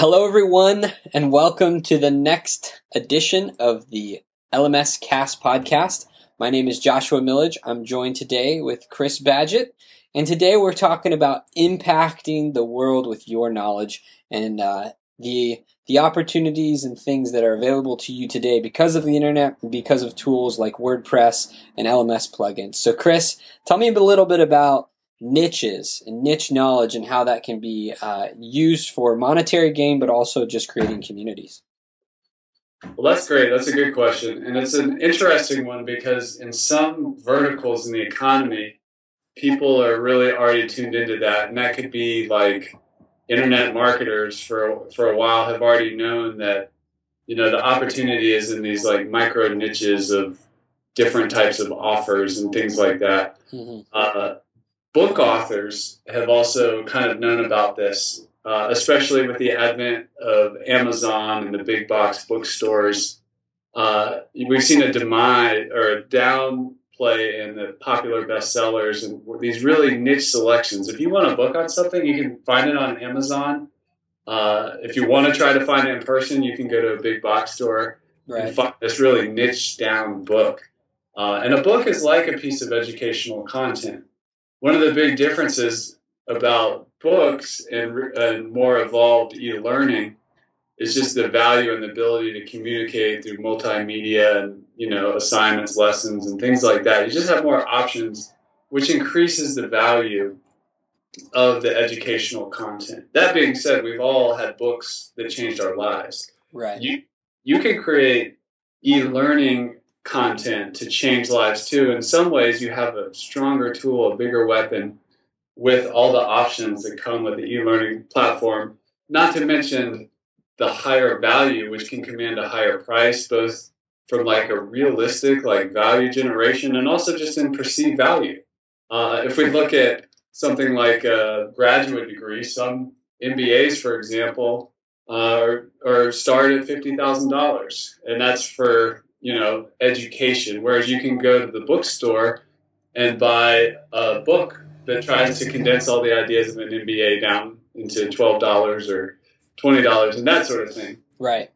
Hello, everyone, and welcome to the next edition of the LMS Cast podcast. My name is Joshua Millage. I'm joined today with Chris Badgett, and today we're talking about impacting the world with your knowledge and uh, the the opportunities and things that are available to you today because of the internet because of tools like WordPress and LMS plugins. So, Chris, tell me a little bit about niches and niche knowledge and how that can be uh, used for monetary gain, but also just creating communities? Well, that's great. That's a good question. And it's an interesting one because in some verticals in the economy, people are really already tuned into that. And that could be like internet marketers for, for a while have already known that, you know, the opportunity is in these like micro niches of different types of offers and things like that. Mm-hmm. Uh, book authors have also kind of known about this, uh, especially with the advent of Amazon and the big box bookstores. Uh, we've seen a demise or a downplay in the popular bestsellers and these really niche selections. If you want a book on something, you can find it on Amazon. Uh, if you want to try to find it in person, you can go to a big box store right. and find this really niche down book. Uh, and a book is like a piece of educational content one of the big differences about books and, and more evolved e-learning is just the value and the ability to communicate through multimedia and you know assignments lessons and things like that. You just have more options which increases the value of the educational content. That being said we've all had books that changed our lives. Right. You you can create e-learning content to change lives too. In some ways, you have a stronger tool, a bigger weapon with all the options that come with the e-learning platform. Not to mention the higher value, which can command a higher price, both from like a realistic like value generation and also just in perceived value. Uh, if we look at something like a graduate degree, some MBAs, for example, uh, are, are start at fifty thousand dollars, and that's for you know, education. Whereas you can go to the bookstore and buy a book that tries to condense all the ideas of an MBA down into twelve dollars or twenty dollars and that sort of thing. Right.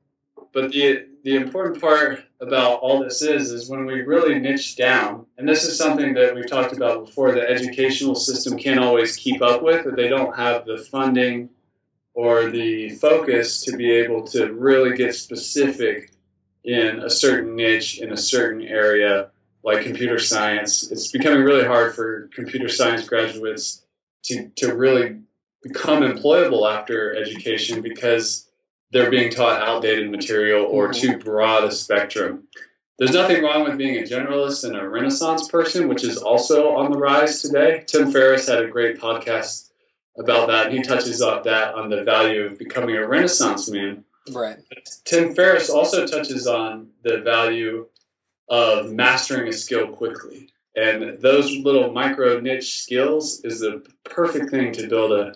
But the the important part about all this is is when we really niche down, and this is something that we've talked about before. The educational system can't always keep up with, or they don't have the funding or the focus to be able to really get specific in a certain niche in a certain area like computer science. It's becoming really hard for computer science graduates to, to really become employable after education because they're being taught outdated material or mm-hmm. too broad a spectrum. There's nothing wrong with being a generalist and a renaissance person, which is also on the rise today. Tim Ferriss had a great podcast about that, he touches on that on the value of becoming a renaissance man. Right. Tim Ferriss also touches on the value of mastering a skill quickly. And those little micro niche skills is the perfect thing to build a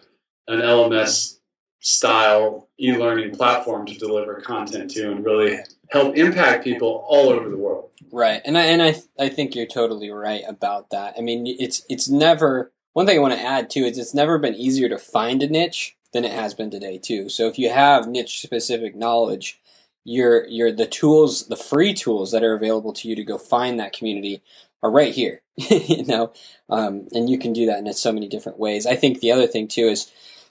an LMS style e-learning platform to deliver content to and really help impact people all over the world. Right. And I and I I think you're totally right about that. I mean, it's it's never one thing I want to add too is it's never been easier to find a niche than it has been today too. So if you have niche specific knowledge, your your the tools, the free tools that are available to you to go find that community are right here. you know, um, and you can do that in so many different ways. I think the other thing too is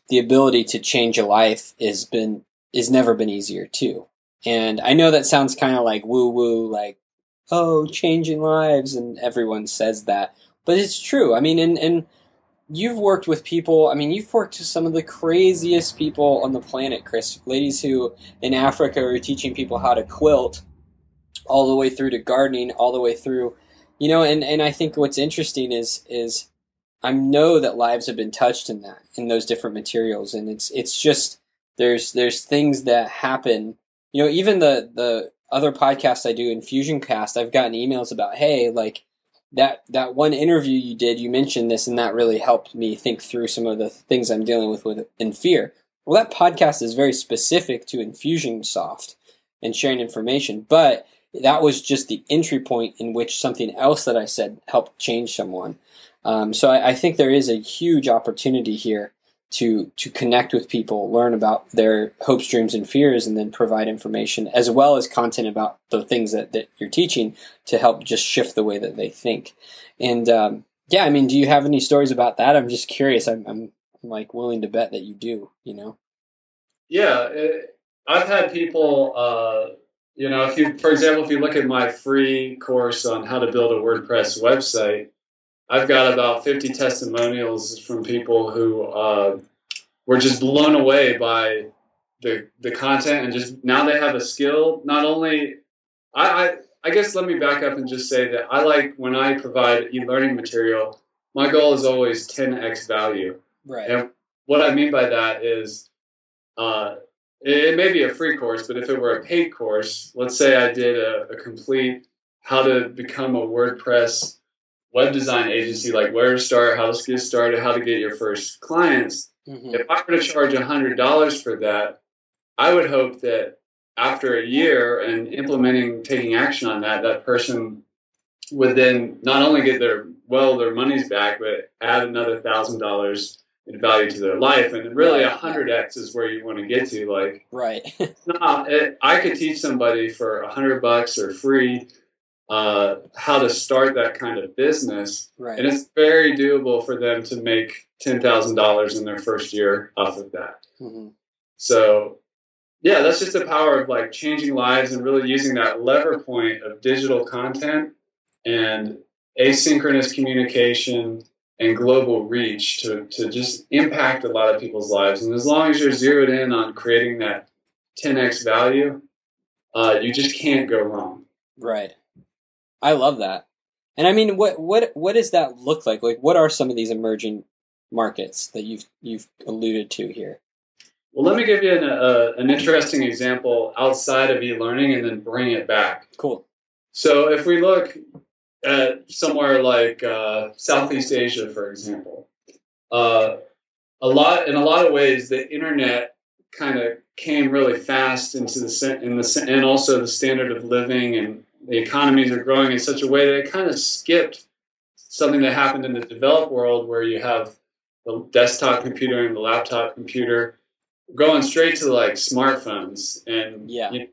the ability to change a life has been is never been easier too. And I know that sounds kind of like woo woo, like oh, changing lives, and everyone says that, but it's true. I mean, and and you've worked with people. I mean, you've worked with some of the craziest people on the planet, Chris. Ladies who in Africa are teaching people how to quilt, all the way through to gardening, all the way through, you know. And and I think what's interesting is is I know that lives have been touched in that in those different materials, and it's it's just there's there's things that happen. You know, even the the other podcasts I do, Infusion Cast, I've gotten emails about, hey, like that that one interview you did, you mentioned this, and that really helped me think through some of the things I'm dealing with with in fear. Well, that podcast is very specific to Infusionsoft and sharing information, but that was just the entry point in which something else that I said helped change someone. Um, so I, I, think there is a huge opportunity here to to connect with people, learn about their hopes, dreams, and fears, and then provide information as well as content about the things that, that you're teaching to help just shift the way that they think. And um, yeah, I mean, do you have any stories about that? I'm just curious. I'm, I'm, like willing to bet that you do. You know? Yeah, it, I've had people. Uh, you know, if you, for example, if you look at my free course on how to build a WordPress website, I've got about 50 testimonials from people who uh, were just blown away by the the content and just now they have a skill. Not only, I, I I guess let me back up and just say that I like when I provide e-learning material. My goal is always 10x value. Right. And what I mean by that is, uh, it, may be a free course, but if it were a paid course, let's say I did a, a complete how to become a WordPress web design agency, like where to start, how to get started, how to get your first clients. Mm-hmm. If I were to charge $100 for that, I would hope that after a year and implementing, taking action on that, that person would then not only get their well their money's back, but add another thousand dollars in value to their life. And really, a hundred x is where you want to get to. Like, right? not, it, I could teach somebody for a hundred bucks or free uh, how to start that kind of business, right. and it's very doable for them to make ten thousand dollars in their first year off of that. Mm-hmm. So yeah, that's just the power of like changing lives and really using that lever point of digital content and asynchronous communication and global reach to, to just impact a lot of people's lives. And as long as you're zeroed in on creating that 10x value, uh, you just can't go wrong. Right. I love that. And I mean, what what what does that look like? Like, what are some of these emerging markets that you've you've alluded to here? Well, let me give you an, uh, an interesting example outside of e-learning and then bring it back. Cool. So if we look at somewhere like uh, Southeast Asia, for example, uh, a lot in a lot of ways the internet kind of came really fast into the in the and also the standard of living and the economies are growing in such a way that it kind of skipped something that happened in the developed world where you have the desktop computer and the laptop computer going straight to like smartphones and yeah. You know,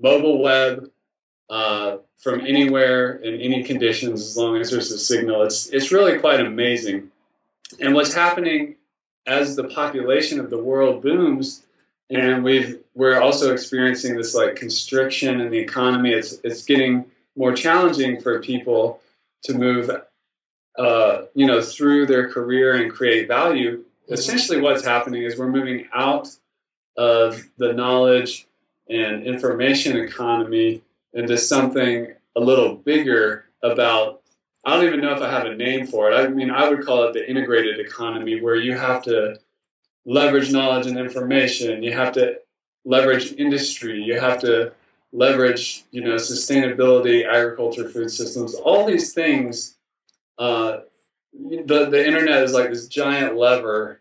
mobile web uh, from anywhere in any conditions as long as there's a signal. It's it's really quite amazing. And what's happening as the population of the world booms, and we've we're also experiencing this like constriction in the economy. It's it's getting more challenging for people to move, uh, you know, through their career and create value essentially what's happening is we're moving out of the knowledge and information economy into something a little bigger about I don't even know if I have a name for it. I mean, I would call it the integrated economy where you have to leverage knowledge and information. You have to leverage industry. You have to leverage, you know, sustainability, agriculture, food systems. All these things uh, the the internet is like this giant lever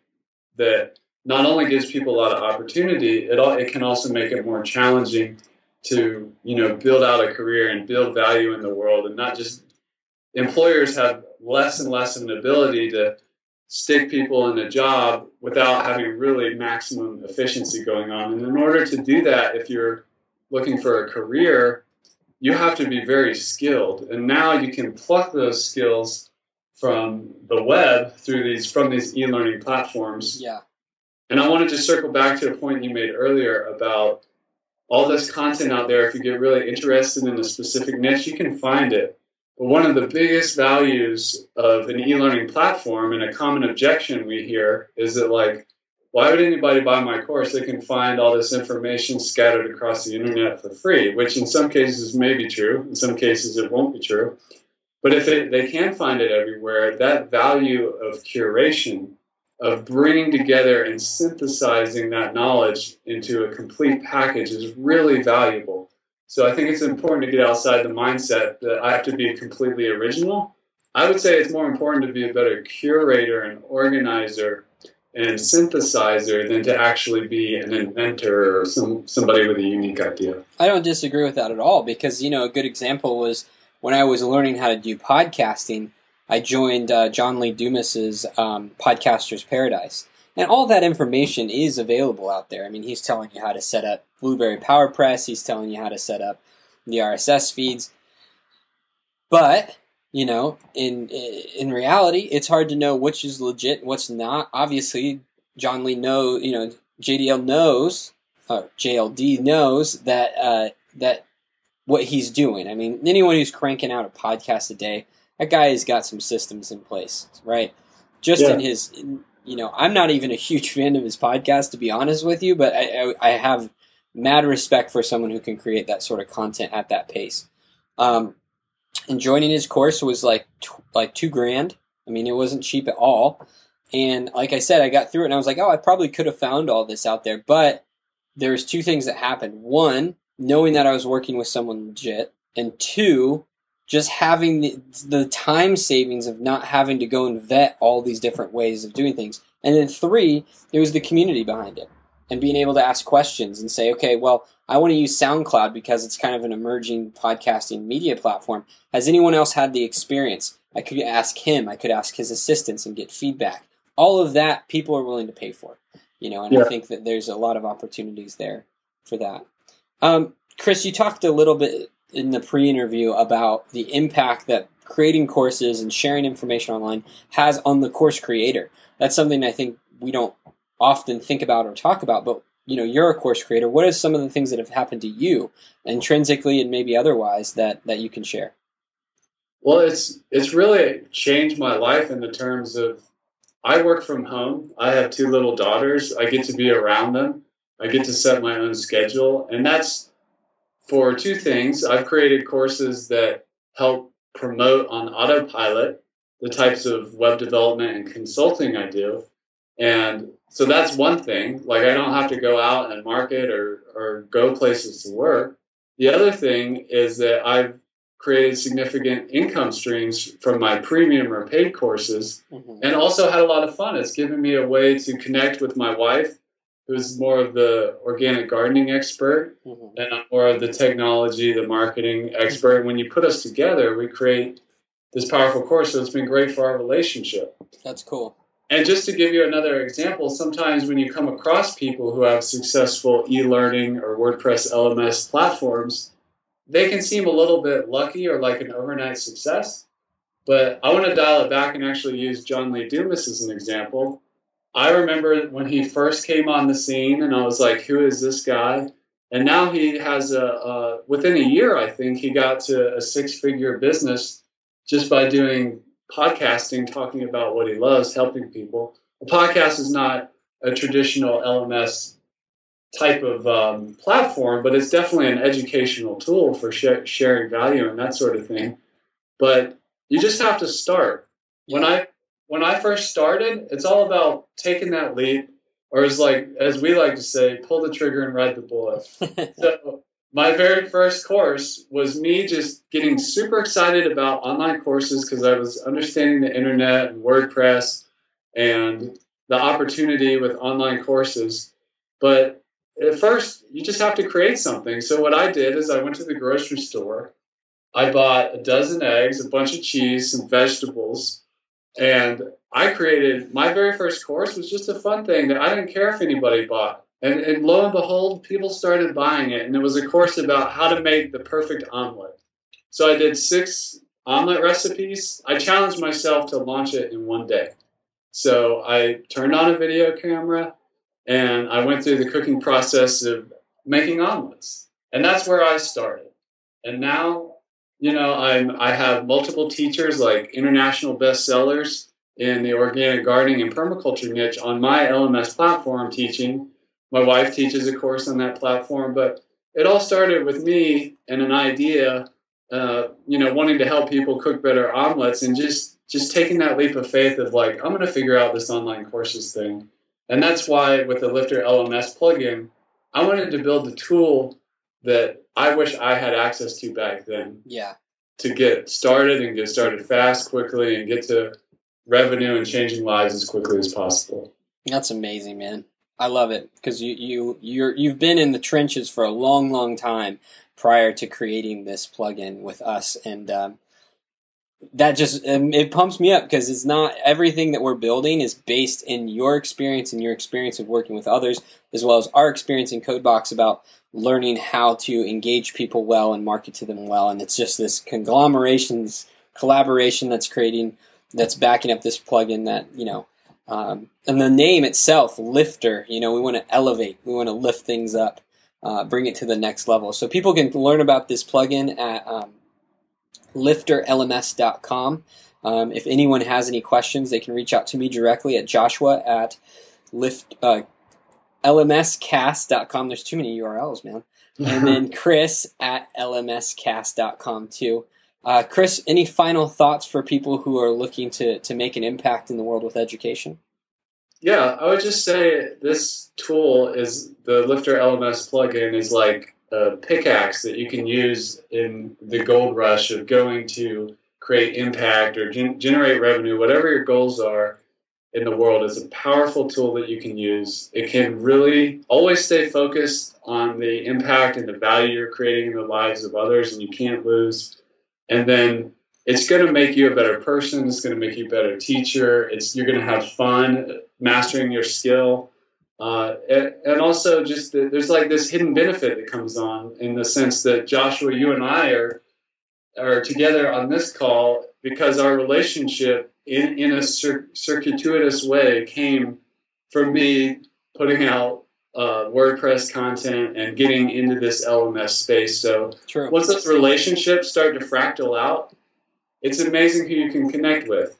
that not only gives people a lot of opportunity, it all, it can also make it more challenging to you know build out a career and build value in the world, and not just employers have less and less of an ability to stick people in a job without having really maximum efficiency going on. And in order to do that, if you're looking for a career, you have to be very skilled. And now you can pluck those skills from the web through these from these e-learning platforms. Yeah. And I wanted to circle back to a point you made earlier about all this content out there. If you get really interested in a specific niche, you can find it. But one of the biggest values of an e-learning platform and a common objection we hear is that like, why would anybody buy my course? They can find all this information scattered across the internet for free, which in some cases may be true. In some cases, it won't be true. But if it, they can find it everywhere, that value of curation, of bringing together and synthesizing that knowledge into a complete package is really valuable. So I think it's important to get outside the mindset that I have to be completely original. I would say it's more important to be a better curator and organizer and synthesizer than to actually be an inventor or some somebody with a unique idea. I don't disagree with that at all because you know a good example was when I was learning how to do podcasting, I joined uh, John Lee Dumas's um, Podcasters Paradise, And all that information is available out there. I mean, he's telling you how to set up Blubrry PowerPress, he's telling you how to set up the RSS feeds. But, you know, in in reality, it's hard to know which is legit and what's not. Obviously, John Lee knows, you know, JDL knows, uh, JLD knows that uh, that what he's doing. I mean, anyone who's cranking out a podcast a day, that guy has got some systems in place, right? Just Yeah. in his, in, you know, I'm not even a huge fan of his podcast to be honest with you, but I, I, I have mad respect for someone who can create that sort of content at that pace. Um, and joining his course was like tw- like two grand. I mean, it wasn't cheap at all. And like I said, I got through it and I was like, oh, I probably could have found all this out there. But there was two things that happened. One, knowing that I was working with someone legit, and two, just having the, the time savings of not having to go and vet all these different ways of doing things. And then three, it was the community behind it and being able to ask questions and say, okay, well, I want to use SoundCloud because it's kind of an emerging podcasting media platform. Has anyone else had the experience? I could ask him, I could ask his assistants and get feedback. All of that people are willing to pay for, you know, and I think that there's a lot of opportunities there for that. Um, Chris, you talked a little bit in the pre-interview about the impact that creating courses and sharing information online has on the course creator. That's something I think we don't often think about or talk about, but you know, you're a course creator. What are some of the things that have happened to you intrinsically and maybe otherwise that that you can share? Well, it's it's really changed my life in the terms of I work from home. I have two little daughters. I get to be around them. I get to set my own schedule, and that's for two things. I've created courses that help promote on autopilot the types of web development and consulting I do. And so that's one thing. Like I don't have to go out and market or, or go places to work. The other thing is that I've created significant income streams from my premium or paid courses Mhm. and also had a lot of fun. It's given me a way to connect with my wife, who's more of the organic gardening expert, Mhm. and I'm more of the technology, the marketing expert. When you put us together, we create this powerful course. So it's been great for our relationship. That's cool. And just to give you another example, sometimes when you come across people who have successful e learning or WordPress LMS platforms, they can seem a little bit lucky or like an overnight success. But I want to dial it back and actually use John Lee Dumas as an example. I remember when he first came on the scene, and I was like, who is this guy? And now he has a, a within a year, I think, he got to a six figure business just by doing podcasting, talking about what he loves, helping people. A podcast is not a traditional LMS type of um, platform, but it's definitely an educational tool for sh- sharing value and that sort of thing. But you just have to start. When I when I first started, it's all about taking that leap, or as like as we like to say, pull the trigger and ride the bullet. So my very first course was me just getting super excited about online courses because I was understanding the internet and WordPress and the opportunity with online courses. But at first, you just have to create something. So what I did is I went to the grocery store. I bought a dozen eggs, a bunch of cheese, some vegetables, and I created my very first course was just a fun thing that I didn't care if anybody bought. And, and lo and behold, people started buying it. And it was a course about how to make the perfect omelet. So I did six omelet recipes. I challenged myself to launch it in one day. So I turned on a video camera and I went through the cooking process of making omelets. And that's where I started. And now, you know, I'm I have multiple teachers like international bestsellers in the organic gardening and permaculture niche on my LMS platform teaching. My wife teaches a course on that platform, but it all started with me and an idea, uh, you know, wanting to help people cook better omelets and just just taking that leap of faith of like, I'm going to figure out this online courses thing. And that's why with the Lifter LMS plugin, I wanted to build the tool that I wish I had access to back then yeah. to get started and get started fast, quickly, and get to revenue and changing lives as quickly as possible. That's amazing, man. I love it because you you you're you've been in the trenches for a long, long time prior to creating this plugin with us, and um, that just um, it pumps me up because it's not everything that we're building is based in your experience and your experience of working with others as well as our experience in codebox about learning how to engage people well and market to them well and it's just this conglomerations collaboration that's creating that's backing up this plugin that you know um, and the name itself lifter you know we want to elevate we want to lift things up uh, bring it to the next level so people can learn about this plugin at um, lifterlms.com. Um, if anyone has any questions, they can reach out to me directly at joshua at lift, uh, lmscast.com. There's too many URLs, man. And then Chris at lmscast.com too. Uh, Chris, any final thoughts for people who are looking to, to make an impact in the world with education? Yeah, I would just say this tool is the Lifter LMS plugin is like a pickaxe that you can use in the gold rush of going to create impact or gen- generate revenue, whatever your goals are in the world, is a powerful tool that you can use. It can really always stay focused on the impact and the value you're creating in the lives of others, and you can't lose. And then it's going to make you a better person. It's going to make you a better teacher. It's you're going to have fun mastering your skill. Uh, and, and, also just the, there's like this hidden benefit that comes on in the sense that Joshua, you and I are are together on this call because our relationship in, in a cir- circuitous way came from me putting out uh, WordPress content and getting into this LMS space. So True. once those relationships start to fractal out, it's amazing who you can connect with.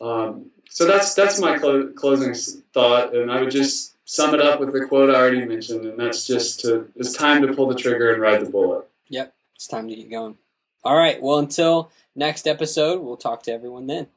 Um, so that's that's my clo- closing thought, and I would just sum it up with the quote I already mentioned, and that's just to it's time to pull the trigger and ride the bullet. Yep, it's time to get going. All right, well, until next episode, we'll talk to everyone then.